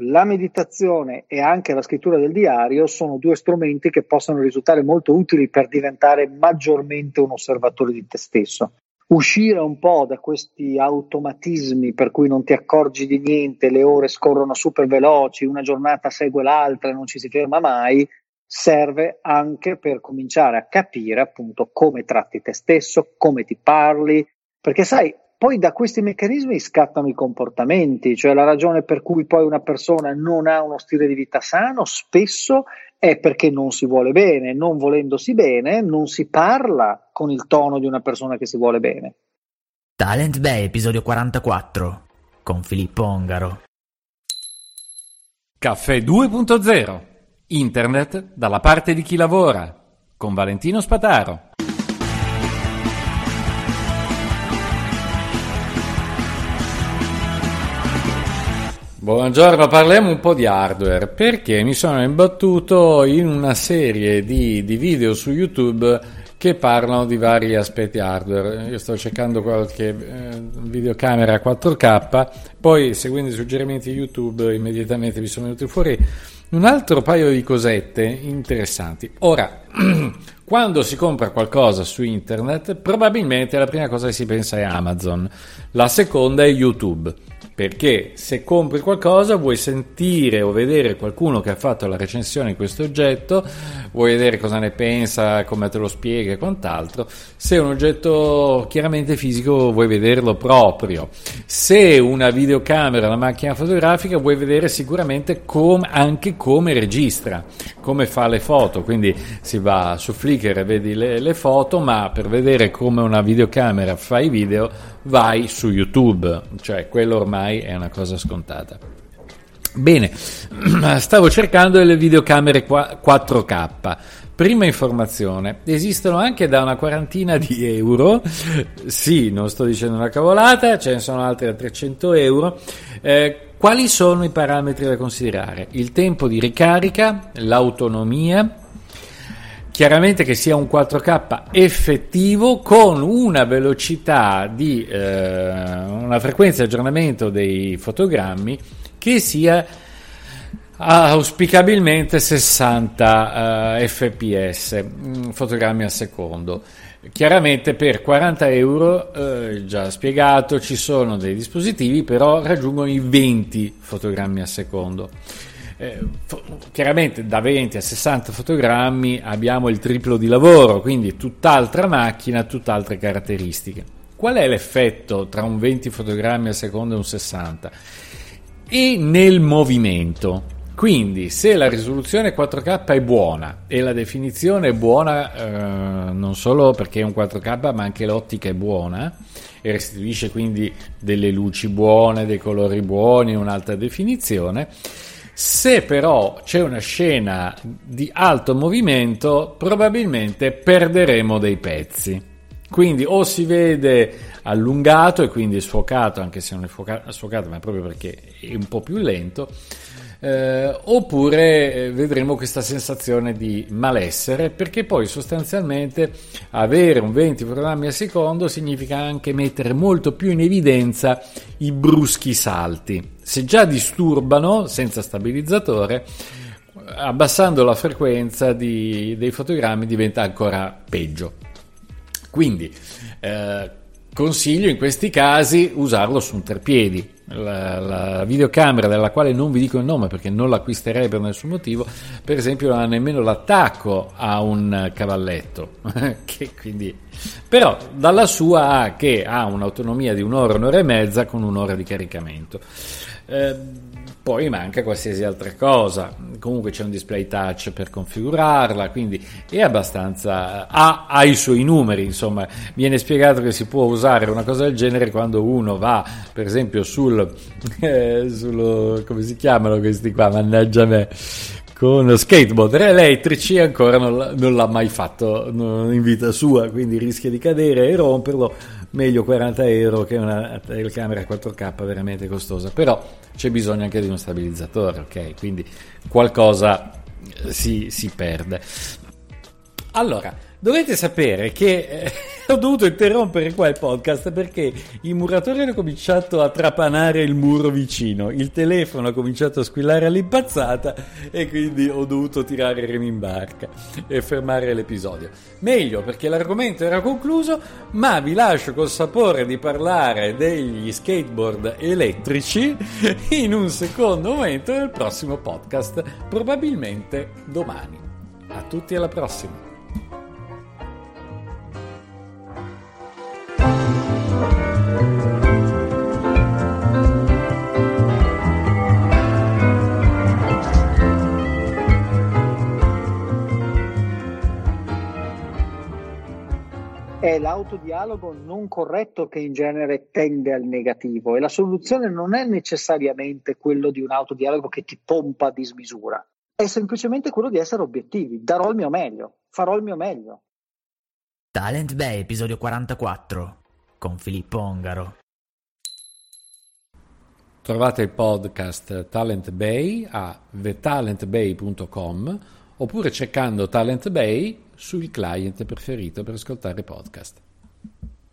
la meditazione e anche la scrittura del diario sono due strumenti che possono risultare molto utili per diventare maggiormente un osservatore di te stesso. Uscire un po' da questi automatismi per cui non ti accorgi di niente, le ore scorrono super veloci, una giornata segue l'altra e non ci si ferma mai, serve anche per cominciare a capire appunto come tratti te stesso, come ti parli, perché sai, poi da questi meccanismi scattano i comportamenti, cioè la ragione per cui poi una persona non ha uno stile di vita sano spesso è perché non si vuole bene, non volendosi bene non si parla con il tono di una persona che si vuole bene. Talent Bay, episodio 44, con Filippo Ongaro. Caffè 2.0, internet dalla parte di chi lavora, con Valentino Spataro. Buongiorno, parliamo un po' di hardware perché mi sono imbattuto in una serie di, di, video su YouTube che parlano di vari aspetti hardware. Io sto cercando qualche eh, videocamera a 4K, poi seguendo i suggerimenti di YouTube immediatamente mi sono venuti fuori un altro paio di cosette interessanti. Ora, quando si compra qualcosa su internet, probabilmente la prima cosa che si pensa è Amazon, la seconda è YouTube perché se compri qualcosa vuoi sentire o vedere qualcuno che ha fatto la recensione di questo oggetto, vuoi vedere cosa ne pensa, come te lo spiega e quant'altro. Se è un oggetto chiaramente fisico vuoi vederlo proprio. Se una videocamera, una macchina fotografica vuoi vedere sicuramente com- anche come registra, come fa le foto, quindi si va su Flickr e vedi le, le foto, ma per vedere come una videocamera fa i video vai su YouTube, cioè quello ormai è una cosa scontata. Bene, stavo cercando le videocamere 4K. Prima informazione, esistono anche da una quarantina di euro, sì, non sto dicendo una cavolata, ce ne sono altre da 300 euro. Eh, quali sono i parametri da considerare? Il tempo di ricarica, l'autonomia, chiaramente che sia un 4K effettivo con una velocità di eh, una frequenza di aggiornamento dei fotogrammi che sia auspicabilmente 60 uh, fps fotogrammi al secondo. Chiaramente per 40 euro eh, già spiegato ci sono dei dispositivi però raggiungono i 20 fotogrammi al secondo eh, chiaramente da 20 a 60 fotogrammi abbiamo il triplo di lavoro, quindi tutt'altra macchina, tutt'altre caratteristiche. Qual è l'effetto tra un 20 fotogrammi al secondo e un 60? E nel movimento. Quindi, se la risoluzione 4K è buona e la definizione è buona eh, non solo perché è un 4K, ma anche l'ottica è buona e restituisce quindi delle luci buone, dei colori buoni, un'alta definizione, se però c'è una scena di alto movimento, probabilmente perderemo dei pezzi. Quindi o si vede allungato e quindi sfocato, anche se non è sfocato, ma proprio perché è un po' più lento, eh, oppure eh, vedremo questa sensazione di malessere perché poi sostanzialmente avere un 20 fotogrammi al secondo significa anche mettere molto più in evidenza i bruschi salti. Se già disturbano senza stabilizzatore, abbassando la frequenza di, dei fotogrammi diventa ancora peggio. Quindi eh, consiglio in questi casi usarlo su un terpiedi la, la, videocamera della quale non vi dico il nome perché non l'acquisterei per nessun motivo, per esempio non ha nemmeno l'attacco a un cavalletto, quindi, però dalla sua ha che ha un'autonomia di un'ora, un'ora e mezza con un'ora di caricamento. Eh, poi manca qualsiasi altra cosa. Comunque c'è un display touch per configurarla, quindi è abbastanza. Ha, ha, i suoi numeri, insomma. Viene spiegato che si può usare una cosa del genere quando uno va, per esempio, sul. Eh, sul come si chiamano questi qua? Mannaggia me con skateboard elettrici ancora non, non l'ha mai fatto in vita sua, quindi rischia di cadere e romperlo meglio 40 euro che una telecamera 4K veramente costosa, però c'è bisogno anche di uno stabilizzatore, ok? Quindi qualcosa eh, si, si perde. Allora, Dovete sapere che eh, ho dovuto interrompere qua il podcast perché il muratore ha cominciato a trapanare il muro vicino, il telefono ha cominciato a squillare all'impazzata e quindi ho dovuto tirare il remi in barca e fermare l'episodio. Meglio perché l'argomento era concluso, ma vi lascio col sapore di parlare degli skateboard elettrici in un secondo momento nel prossimo podcast, probabilmente domani. A tutti alla prossima! È l'autodialogo non corretto che in genere tende al negativo e la soluzione non è necessariamente quello di un autodialogo che ti pompa a dismisura, è semplicemente quello di essere obiettivi, darò il mio meglio, farò il mio meglio. Talent Bay, episodio 44, con Filippo Ongaro. Trovate il podcast Talent Bay a thetalentbay.com oppure cercando Talent Bay sul client preferito per ascoltare podcast.